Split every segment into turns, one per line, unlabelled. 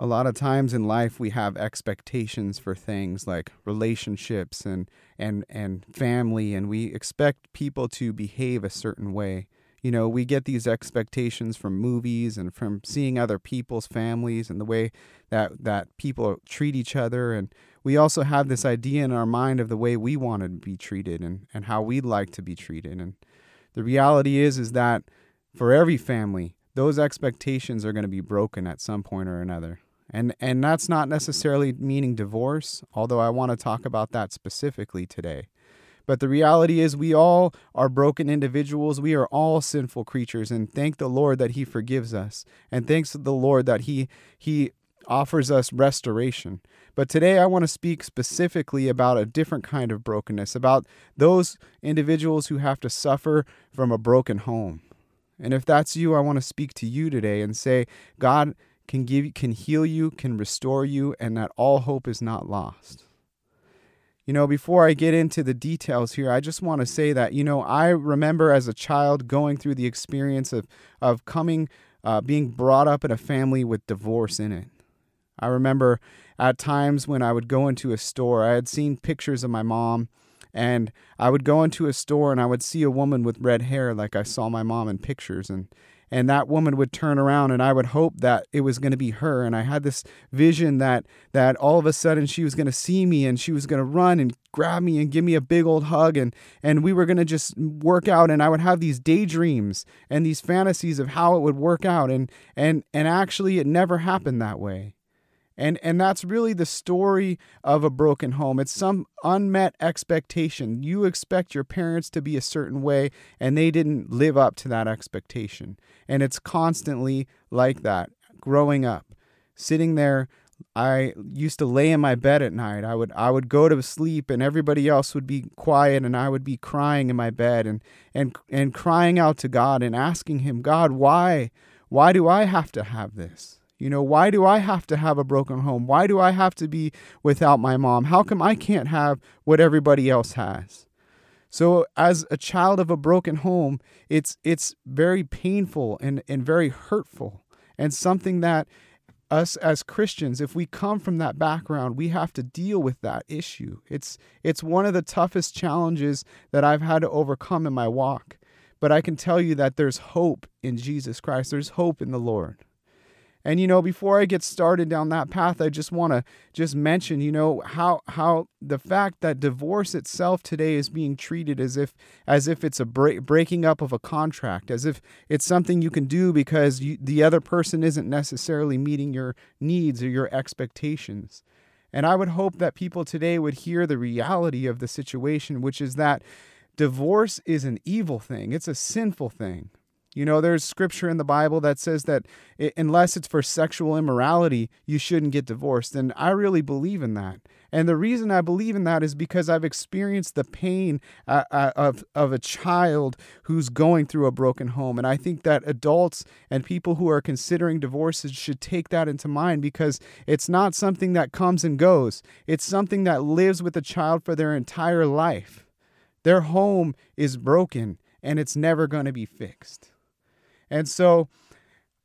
a lot of times in life we have expectations for things like relationships and and and family and we expect people to behave a certain way. You know we get these expectations from movies and from seeing other people's families and the way that that people treat each other. And we also have this idea in our mind of the way we want to be treated and and how we'd like to be treated. And the reality is is that for every family those expectations are going to be broken at some point or another and and that's not necessarily meaning divorce, although I want to talk about that specifically today. But the reality is we all are broken individuals. We are all sinful creatures and thank the Lord that he forgives us. And thanks to the Lord that he he offers us restoration. But today I want to speak specifically about a different kind of brokenness, about those individuals who have to suffer from a broken home. And if that's you, I want to speak to you today and say, God can give can heal you, can restore you, and that all hope is not lost. You know, before I get into the details here, I just want to say that, you know, I remember as a child going through the experience of of coming uh, being brought up in a family with divorce in it. I remember at times when I would go into a store, I had seen pictures of my mom and I would go into a store and I would see a woman with red hair like I saw my mom in pictures and and that woman would turn around and I would hope that it was going to be her. And I had this vision that that all of a sudden she was going to see me and she was going to run and grab me and give me a big old hug and and we were going to just work out. And I would have these daydreams and these fantasies of how it would work out. And and and actually it never happened that way and and that's really the story of a broken home it's some unmet expectation you expect your parents to be a certain way and they didn't live up to that expectation and it's constantly like that growing up sitting there I used to lay in my bed at night. I would I would go to sleep and everybody else would be quiet and I would be crying in my bed and and and crying out to God and asking him, "God, why? Why do I have to have this?" You know, why do I have to have a broken home? Why do I have to be without my mom? How come I can't have what everybody else has? So as a child of a broken home, it's it's very painful and, and very hurtful and something that us as Christians, if we come from that background, we have to deal with that issue. It's it's one of the toughest challenges that I've had to overcome in my walk. But I can tell you that there's hope in Jesus Christ. There's hope in the Lord. And you know, before I get started down that path, I just want to just mention, you know, how how the fact that divorce itself today is being treated as if as if it's a break, breaking up of a contract, as if it's something you can do because you, the other person isn't necessarily meeting your needs or your expectations. And I would hope that people today would hear the reality of the situation, which is that divorce is an evil thing. It's a sinful thing. You know, there's scripture in the Bible that says that it, unless it's for sexual immorality, you shouldn't get divorced. And I really believe in that. And the reason I believe in that is because I've experienced the pain uh, uh, of, of a child who's going through a broken home. And I think that adults and people who are considering divorces should take that into mind because it's not something that comes and goes, it's something that lives with a child for their entire life. Their home is broken and it's never going to be fixed. And so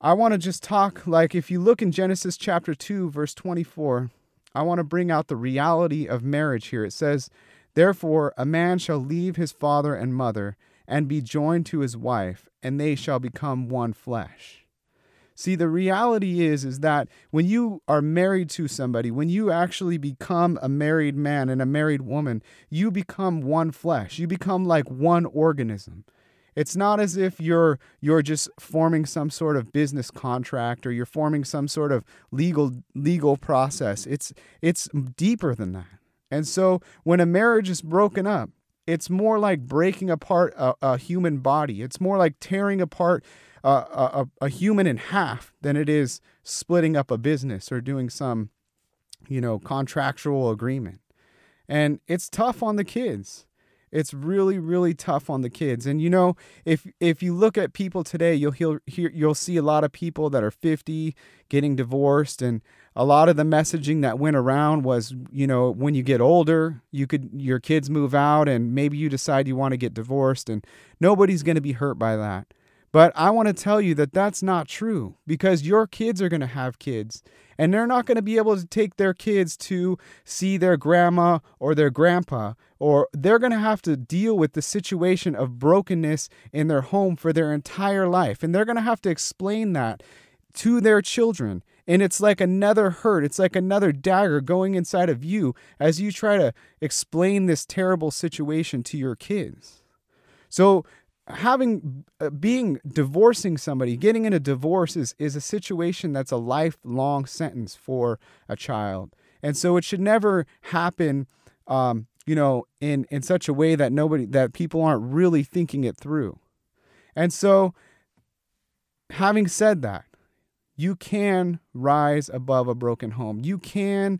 I want to just talk like if you look in Genesis chapter 2, verse 24, I want to bring out the reality of marriage here. It says, Therefore, a man shall leave his father and mother and be joined to his wife, and they shall become one flesh. See, the reality is is that when you are married to somebody, when you actually become a married man and a married woman, you become one flesh. You become like one organism. It's not as if you're you're just forming some sort of business contract or you're forming some sort of legal legal process. It's it's deeper than that. And so when a marriage is broken up, it's more like breaking apart a, a human body. It's more like tearing apart a, a, a human in half than it is splitting up a business or doing some, you know, contractual agreement. And it's tough on the kids it's really really tough on the kids. And you know if if you look at people today you'll hear, hear you'll see a lot of people that are 50 getting divorced and a lot of the messaging that went around was you know when you get older you could your kids move out and maybe you decide you want to get divorced and nobody's going to be hurt by that But I want to tell you that that's not true because your kids are going to have kids and they're not going to be able to take their kids to see their grandma or their grandpa, or they're going to have to deal with the situation of brokenness in their home for their entire life. And they're going to have to explain that to their children. And it's like another hurt. It's like another dagger going inside of you as you try to explain this terrible situation to your kids. So having uh, being divorcing somebody getting in a divorce is, is a situation that's a lifelong sentence for a child. And so it should never happen um, you know in in such a way that nobody that people aren't really thinking it through. And so having said that you can rise above a broken home. You can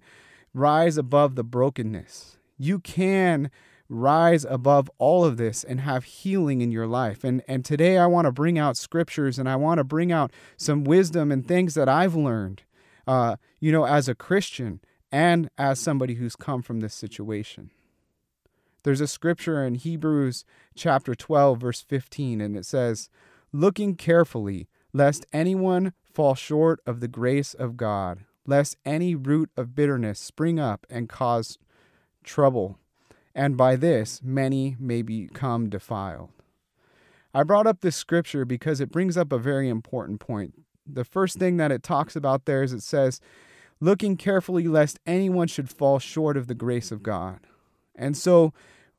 rise above the brokenness. You can rise above all of this and have healing in your life. And and today I want to bring out scriptures and I want to bring out some wisdom and things that I've learned, uh, you know, as a Christian and as somebody who's come from this situation. There's a scripture in Hebrews chapter 12 verse 15 and it says, "Looking carefully lest anyone fall short of the grace of God, lest any root of bitterness spring up and cause trouble." And by this many may become defiled. I brought up this scripture because it brings up a very important point. The first thing that it talks about there is it says, looking carefully lest anyone should fall short of the grace of God. And so,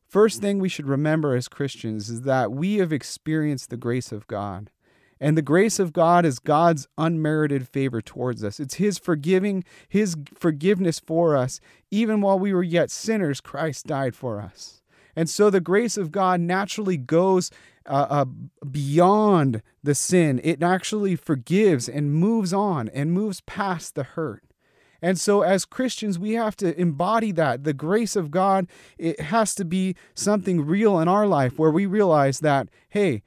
first thing we should remember as Christians is that we have experienced the grace of God. And the grace of God is God's unmerited favor towards us. It's His forgiving, His forgiveness for us. Even while we were yet sinners, Christ died for us. And so the grace of God naturally goes uh, uh, beyond the sin. It actually forgives and moves on and moves past the hurt. And so, as Christians, we have to embody that. The grace of God, it has to be something real in our life where we realize that, hey,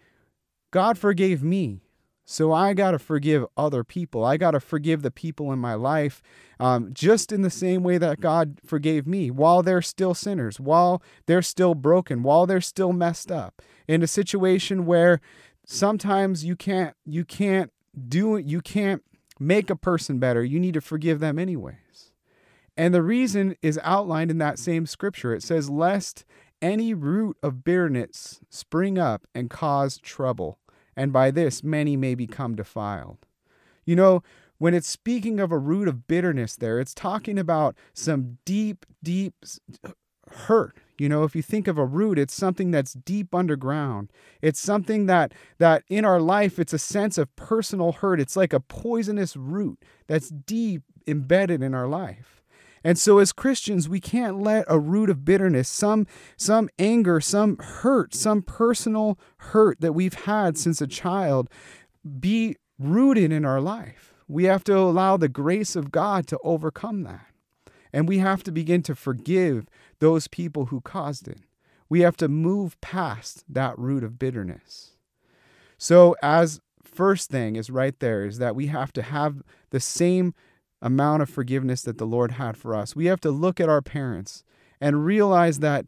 God forgave me. So I got to forgive other people. I got to forgive the people in my life um, just in the same way that God forgave me while they're still sinners, while they're still broken, while they're still messed up. In a situation where sometimes you can't you can't do it, you can't make a person better. You need to forgive them anyways. And the reason is outlined in that same scripture. It says, Lest any root of bitterness spring up and cause trouble, and by this many may become defiled. You know, when it's speaking of a root of bitterness there, it's talking about some deep, deep hurt. You know, if you think of a root, it's something that's deep underground. It's something that that in our life it's a sense of personal hurt. It's like a poisonous root that's deep embedded in our life. And so as Christians, we can't let a root of bitterness, some some anger, some hurt, some personal hurt that we've had since a child be rooted in our life. We have to allow the grace of God to overcome that. And we have to begin to forgive those people who caused it. We have to move past that root of bitterness. So as first thing is right there is that we have to have the same amount of forgiveness that the Lord had for us. We have to look at our parents and realize that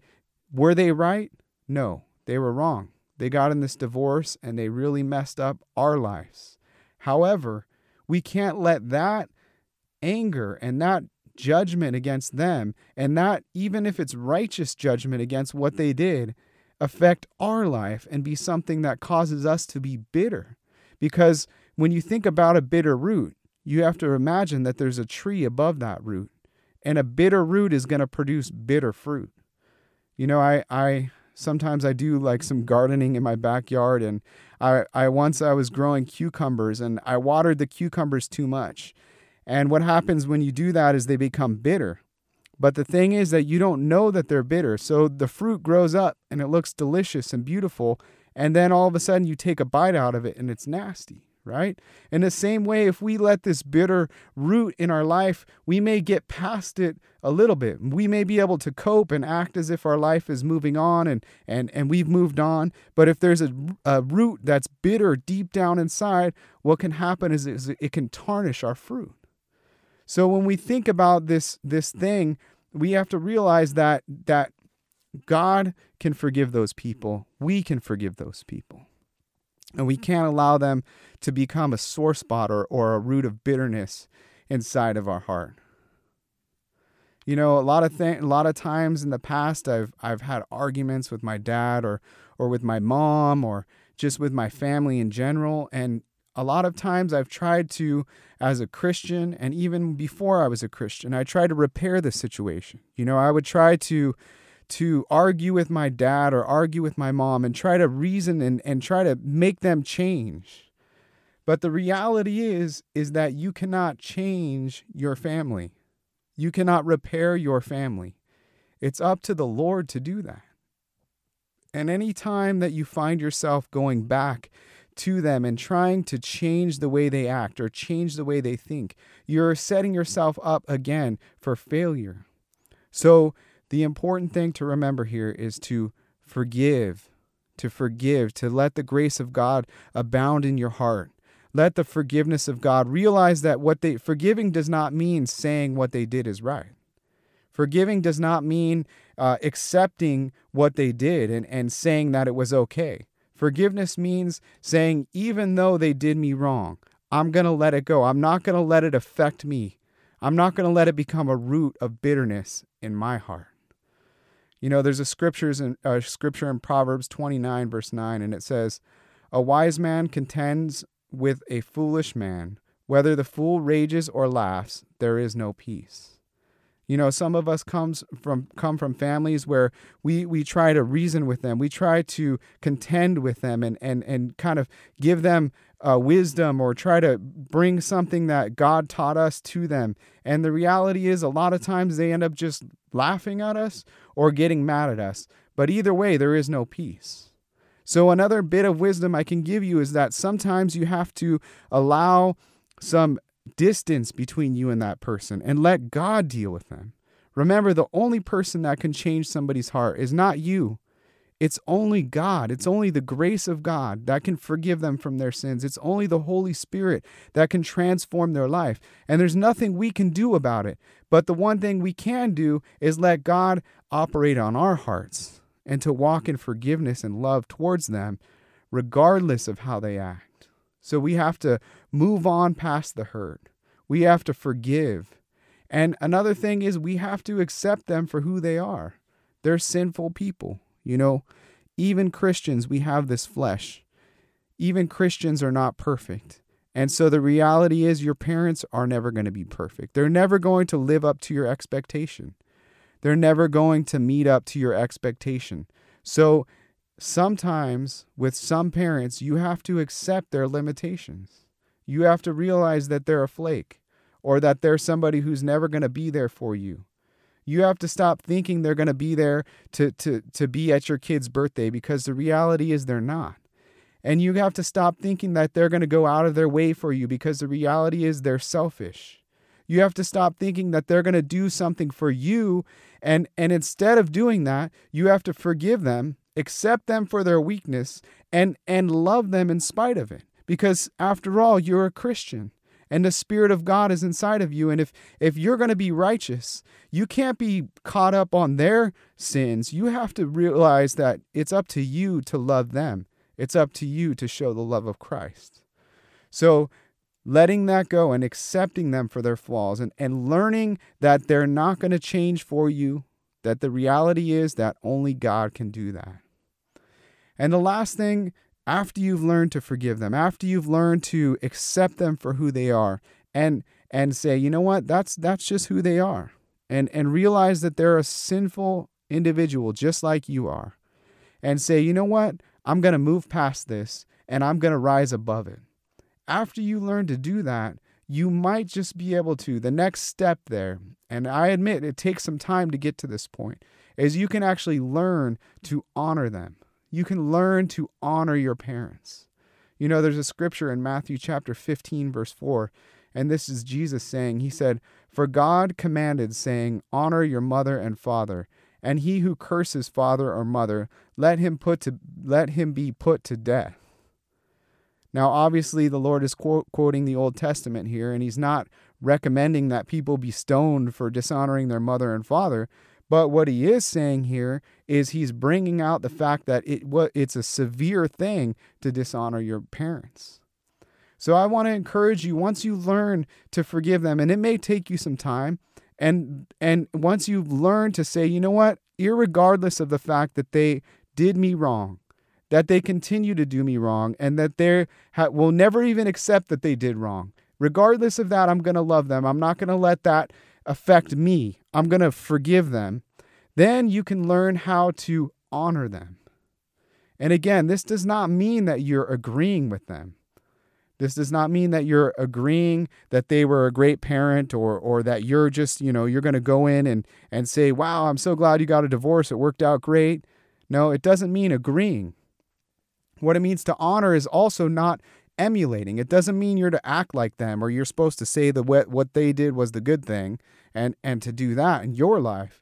were they right? No, they were wrong. They got in this divorce and they really messed up our lives. However, we can't let that anger and that judgment against them, and that even if it's righteous judgment against what they did, affect our life and be something that causes us to be bitter. Because when you think about a bitter root, you have to imagine that there's a tree above that root, and a bitter root is going to produce bitter fruit. You know, I, I sometimes I do like some gardening in my backyard, and I, I once I was growing cucumbers, and I watered the cucumbers too much. And what happens when you do that is they become bitter. But the thing is that you don't know that they're bitter. So the fruit grows up and it looks delicious and beautiful. And then all of a sudden you take a bite out of it and it's nasty right? In the same way, if we let this bitter root in our life, we may get past it a little bit. We may be able to cope and act as if our life is moving on and, and, and we've moved on. But if there's a, a root that's bitter deep down inside, what can happen is, is it can tarnish our fruit. So when we think about this, this thing, we have to realize that, that God can forgive those people. We can forgive those people. And we can't allow them to become a sore spot or, or a root of bitterness inside of our heart. You know, a lot of th- a lot of times in the past I've I've had arguments with my dad or or with my mom or just with my family in general and a lot of times I've tried to as a Christian and even before I was a Christian, I tried to repair the situation. You know, I would try to to argue with my dad or argue with my mom and try to reason and, and try to make them change. But the reality is is that you cannot change your family. You cannot repair your family. It's up to the Lord to do that. And any time that you find yourself going back to them and trying to change the way they act or change the way they think, you're setting yourself up again for failure. So the important thing to remember here is to forgive, to forgive, to let the grace of God abound in your heart. Let the forgiveness of God realize that what they forgiving does not mean saying what they did is right. Forgiving does not mean uh, accepting what they did and, and saying that it was okay. Forgiveness means saying, even though they did me wrong, I'm going to let it go. I'm not going to let it affect me. I'm not going to let it become a root of bitterness in my heart. You know, there's a scriptures in a scripture in Proverbs 29 verse 9 and it says, "A wise man contends with a foolish man, whether the fool rages or laughs, there is no peace." You know, some of us comes from come from families where we we try to reason with them, we try to contend with them, and and and kind of give them uh, wisdom or try to bring something that God taught us to them. And the reality is, a lot of times they end up just laughing at us or getting mad at us. But either way, there is no peace. So, another bit of wisdom I can give you is that sometimes you have to allow some distance between you and that person and let God deal with them. Remember, the only person that can change somebody's heart is not you, it's only God. It's only the grace of God that can forgive them from their sins. It's only the Holy Spirit that can transform their life. And there's nothing we can do about it. But the one thing we can do is let God operate on our hearts and to walk in forgiveness and love towards them, regardless of how they act. So we have to move on past the hurt. We have to forgive. And another thing is, we have to accept them for who they are. They're sinful people. You know, even Christians, we have this flesh. Even Christians are not perfect. And so the reality is, your parents are never going to be perfect. They're never going to live up to your expectation. They're never going to meet up to your expectation. So sometimes with some parents, you have to accept their limitations. You have to realize that they're a flake or that they're somebody who's never going to be there for you. You have to stop thinking they're going to be there to, to, to be at your kid's birthday because the reality is they're not. And you have to stop thinking that they're going to go out of their way for you because the reality is they're selfish. You have to stop thinking that they're going to do something for you and and instead of doing that, you have to forgive them, accept them for their weakness and and love them in spite of it. Because after all, you're a Christian and the spirit of God is inside of you and if if you're going to be righteous, you can't be caught up on their sins. You have to realize that it's up to you to love them. It's up to you to show the love of Christ. So letting that go and accepting them for their flaws and, and learning that they're not going to change for you, that the reality is that only God can do that. And the last thing after you've learned to forgive them, after you've learned to accept them for who they are and and say, you know what, that's that's just who they are. And and realize that they're a sinful individual just like you are. And say, you know what, I'm gonna move past this and I'm gonna rise above it. After you learn to do that, you might just be able to. The next step there, and I admit it takes some time to get to this point, is you can actually learn to honor them you can learn to honor your parents. You know, there's a scripture in Matthew chapter 15, verse 4, and this is Jesus saying, He said, For God commanded, saying, Honor your mother and father, and he who curses father or mother, let him put to let him be put to death. Now, obviously, the Lord is quote, quoting the Old Testament here, and he's not recommending that people be stoned for dishonoring their mother and father, But what he is saying here is he's bringing out the fact that it it's a severe thing to dishonor your parents. So I want to encourage you once you learn to forgive them and it may take you some time and and once you've learned to say, "You know what? Irregardless of the fact that they did me wrong, that they continue to do me wrong and that they ha- will never even accept that they did wrong. Regardless of that, I'm going to love them. I'm not going to let that affect me. I'm going to forgive them. Then you can learn how to honor them. And again, this does not mean that you're agreeing with them. This does not mean that you're agreeing that they were a great parent or or that you're just, you know, you're going to go in and and say, "Wow, I'm so glad you got a divorce. It worked out great." No, it doesn't mean agreeing. What it means to honor is also not emulating. It doesn't mean you're to act like them or you're supposed to say that what, they did was the good thing and, and to do that in your life.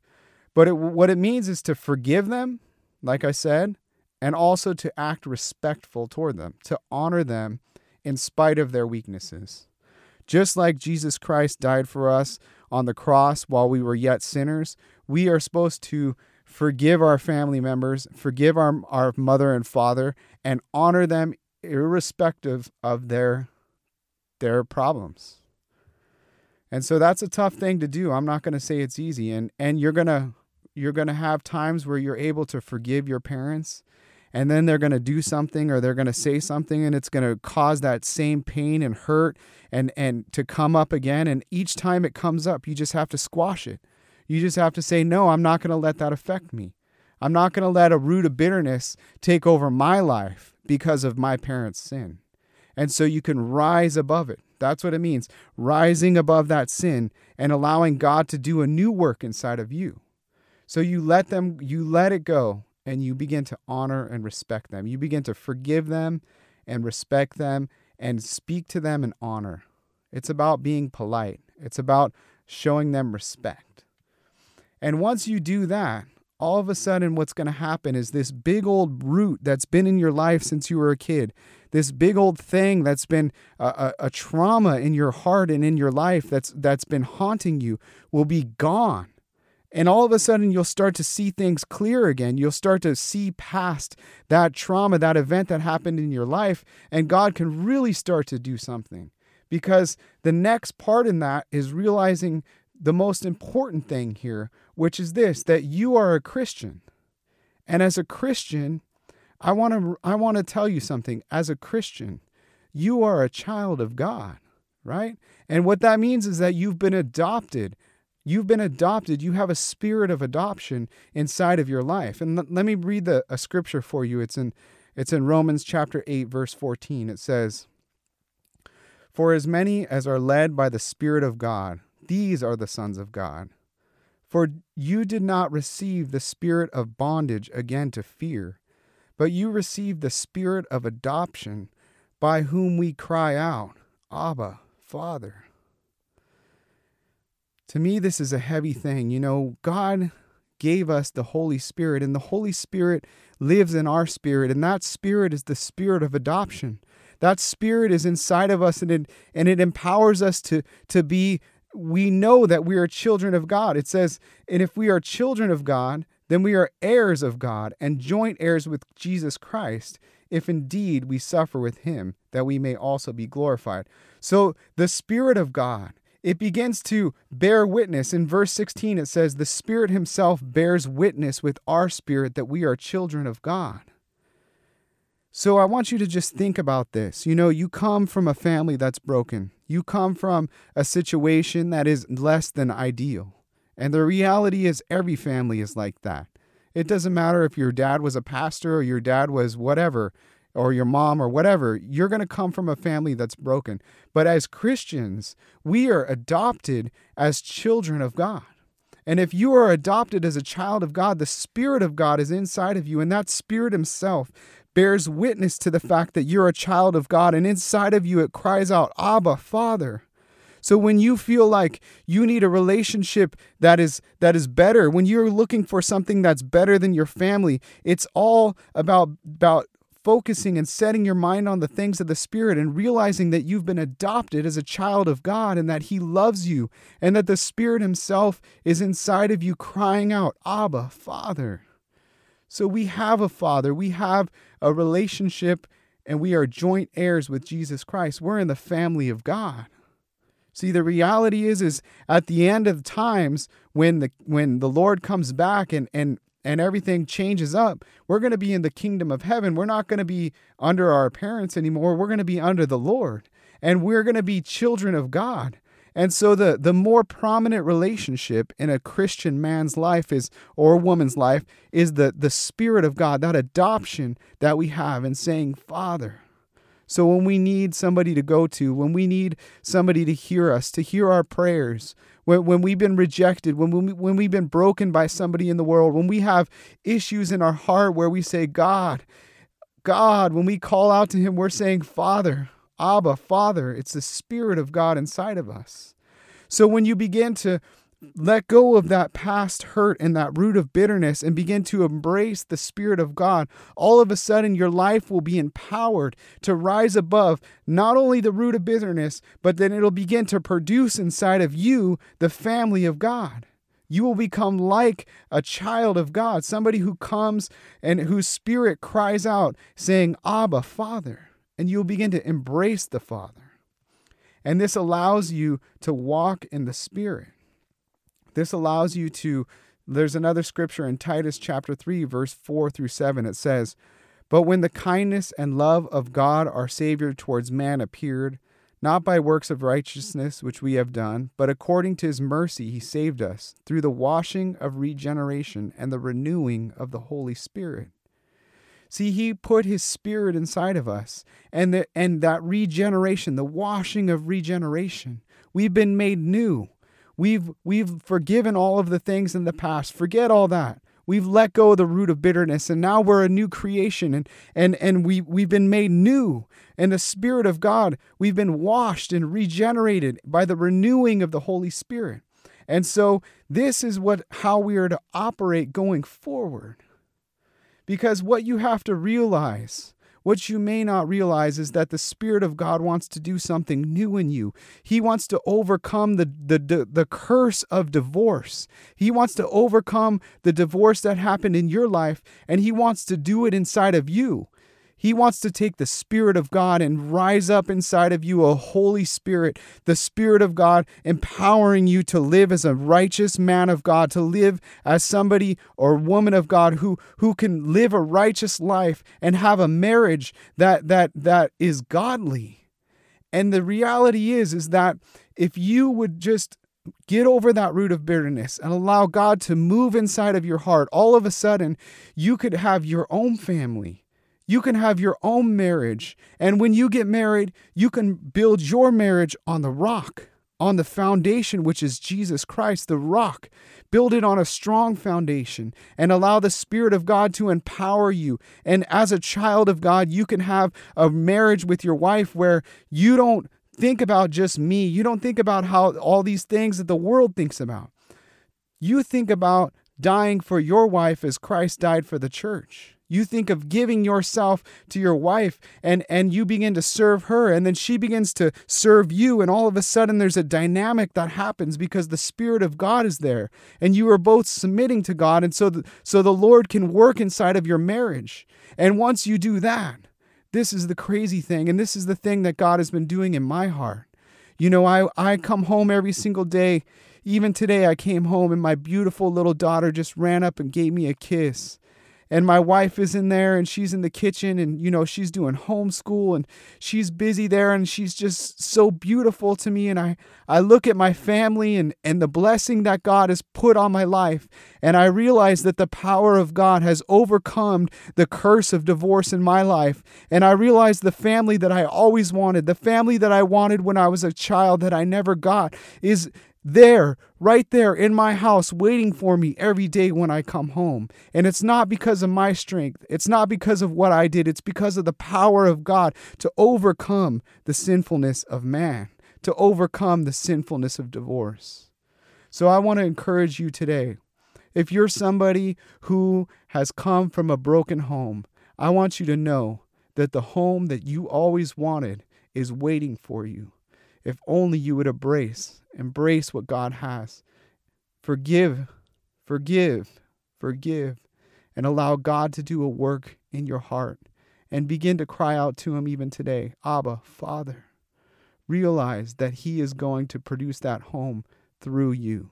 But it, what it means is to forgive them, like I said, and also to act respectful toward them, to honor them in spite of their weaknesses. Just like Jesus Christ died for us on the cross while we were yet sinners, we are supposed to forgive our family members, forgive our, our mother and father, and honor them irrespective of their their problems. And so that's a tough thing to do. I'm not going to say it's easy and and you're going to you're going to have times where you're able to forgive your parents and then they're going to do something or they're going to say something and it's going to cause that same pain and hurt and and to come up again and each time it comes up you just have to squash it you just have to say, no, I'm not going to let that affect me. I'm not going to let a root of bitterness take over my life because of my parents' sin. And so you can rise above it. That's what it means rising above that sin and allowing God to do a new work inside of you. So you let them, you let it go and you begin to honor and respect them. You begin to forgive them and respect them and speak to them in honor. It's about being polite, it's about showing them respect. And once you do that, all of a sudden, what's going to happen is this big old root that's been in your life since you were a kid, this big old thing that's been a, a, a, trauma in your heart and in your life that's that's been haunting you, will be gone. And all of a sudden, you'll start to see things clear again. You'll start to see past that trauma, that event that happened in your life, and God can really start to do something. Because the next part in that is realizing the most important thing here, which is this that you are a Christian. And as a Christian, I want to I want to tell you something. As a Christian, you are a child of God, right? And what that means is that you've been adopted. You've been adopted. You have a spirit of adoption inside of your life. And l- let me read the a scripture for you. It's in it's in Romans chapter 8 verse 14. It says, "For as many as are led by the spirit of God, these are the sons of God. For you did not receive the spirit of bondage again to fear, but you received the spirit of adoption, by whom we cry out, Abba, Father. To me, this is a heavy thing. You know, God gave us the Holy Spirit, and the Holy Spirit lives in our spirit, and that spirit is the spirit of adoption. That spirit is inside of us, and it, and it empowers us to, to be we know that we are children of God. It says, and if we are children of God, then we are heirs of God and joint heirs with Jesus Christ, if indeed we suffer with him, that we may also be glorified. So the Spirit of God, it begins to bear witness. In verse 16, it says, The Spirit Himself bears witness with our spirit that we are children of God. So I want you to just think about this. You know, you come from a family that's broken. You come from a situation that is less than ideal. And the reality is, every family is like that. It doesn't matter if your dad was a pastor or your dad was whatever, or your mom or whatever, you're going to come from a family that's broken. But as Christians, we are adopted as children of God. And if you are adopted as a child of God, the Spirit of God is inside of you, and that Spirit Himself bears witness to the fact that you're a child of God, and inside of you it cries out, Abba, Father. So when you feel like you need a relationship that is that is better, when you're looking for something that's better than your family, it's all about about focusing and setting your mind on the things of the Spirit and realizing that you've been adopted as a child of God and that He loves you and that the Spirit Himself is inside of you crying out, Abba, Father. So we have a Father, we have a relationship, and we are joint heirs with Jesus Christ. We're in the family of God. See, the reality is, is at the end of the times when the when the Lord comes back and and and everything changes up, we're going to be in the kingdom of heaven. We're not going to be under our parents anymore. We're going to be under the Lord, and we're going to be children of God. And so the the more prominent relationship in a Christian man's life is or woman's life is the the spirit of God, that adoption that we have in saying, "Father, so when we need somebody to go to, when we need somebody to hear us, to hear our prayers, when, when we've been rejected, when, we, when we've been broken by somebody in the world, when we have issues in our heart where we say, God, God, when we call out to Him, we're saying, Father, Abba, Father. It's the Spirit of God inside of us. So when you begin to let go of that past hurt and that root of bitterness and begin to embrace the Spirit of God, all of a sudden your life will be empowered to rise above not only the root of bitterness, but then it'll begin to produce inside of you the family of God. You will become like a child of God, somebody who comes and whose spirit cries out, saying, Abba, Father. And you'll begin to embrace the Father. And this allows you to walk in the Spirit. This allows you to, there's another scripture in Titus chapter 3, verse 4 through 7. It says, But when the kindness and love of God our Savior towards man appeared, not by works of righteousness which we have done, but according to his mercy he saved us through the washing of regeneration and the renewing of the Holy Spirit. See, he put his spirit inside of us, and the, and that regeneration, the washing of regeneration, we've been made new. We've we've forgiven all of the things in the past. Forget all that. We've let go of the root of bitterness and now we're a new creation and and and we we've been made new. and the spirit of God, we've been washed and regenerated by the renewing of the Holy Spirit. And so this is what how we are to operate going forward. Because what you have to realize what you may not realize is that the Spirit of God wants to do something new in you. He wants to overcome the, the, the, the, curse of divorce. He wants to overcome the divorce that happened in your life, and He wants to do it inside of you. He wants to take the Spirit of God and rise up inside of you a Holy Spirit, the Spirit of God empowering you to live as a righteous man of God, to live as somebody or woman of God who, who can live a righteous life and have a marriage that, that, that is godly. And the reality is, is that if you would just get over that root of bitterness and allow God to move inside of your heart, all of a sudden you could have your own family you can have your own marriage. And when you get married, you can build your marriage on the rock, on the foundation, which is Jesus Christ, the rock. Build it on a strong foundation and allow the Spirit of God to empower you. And as a child of God, you can have a marriage with your wife where you don't think about just me. You don't think about how all these things that the world thinks about. You think about dying for your wife as Christ died for the church. You think of giving yourself to your wife and, and you begin to serve her, and then she begins to serve you. And all of a sudden, there's a dynamic that happens because the Spirit of God is there. And you are both submitting to God. And so the, so the Lord can work inside of your marriage. And once you do that, this is the crazy thing. And this is the thing that God has been doing in my heart. You know, I, I come home every single day. Even today, I came home and my beautiful little daughter just ran up and gave me a kiss and my wife is in there and she's in the kitchen and you know she's doing homeschool and she's busy there and she's just so beautiful to me and I I look at my family and and the blessing that God has put on my life and I realize that the power of God has overcome the curse of divorce in my life and I realize the family that I always wanted the family that I wanted when I was a child that I never got is there, right there in my house, waiting for me every day when I come home. And it's not because of my strength, it's not because of what I did, it's because of the power of God to overcome the sinfulness of man, to overcome the sinfulness of divorce. So I want to encourage you today. If you're somebody who has come from a broken home, I want you to know that the home that you always wanted is waiting for you. If only you would embrace, embrace what God has. Forgive, forgive, forgive, and allow God to do a work in your heart and begin to cry out to Him even today Abba, Father. Realize that He is going to produce that home through you.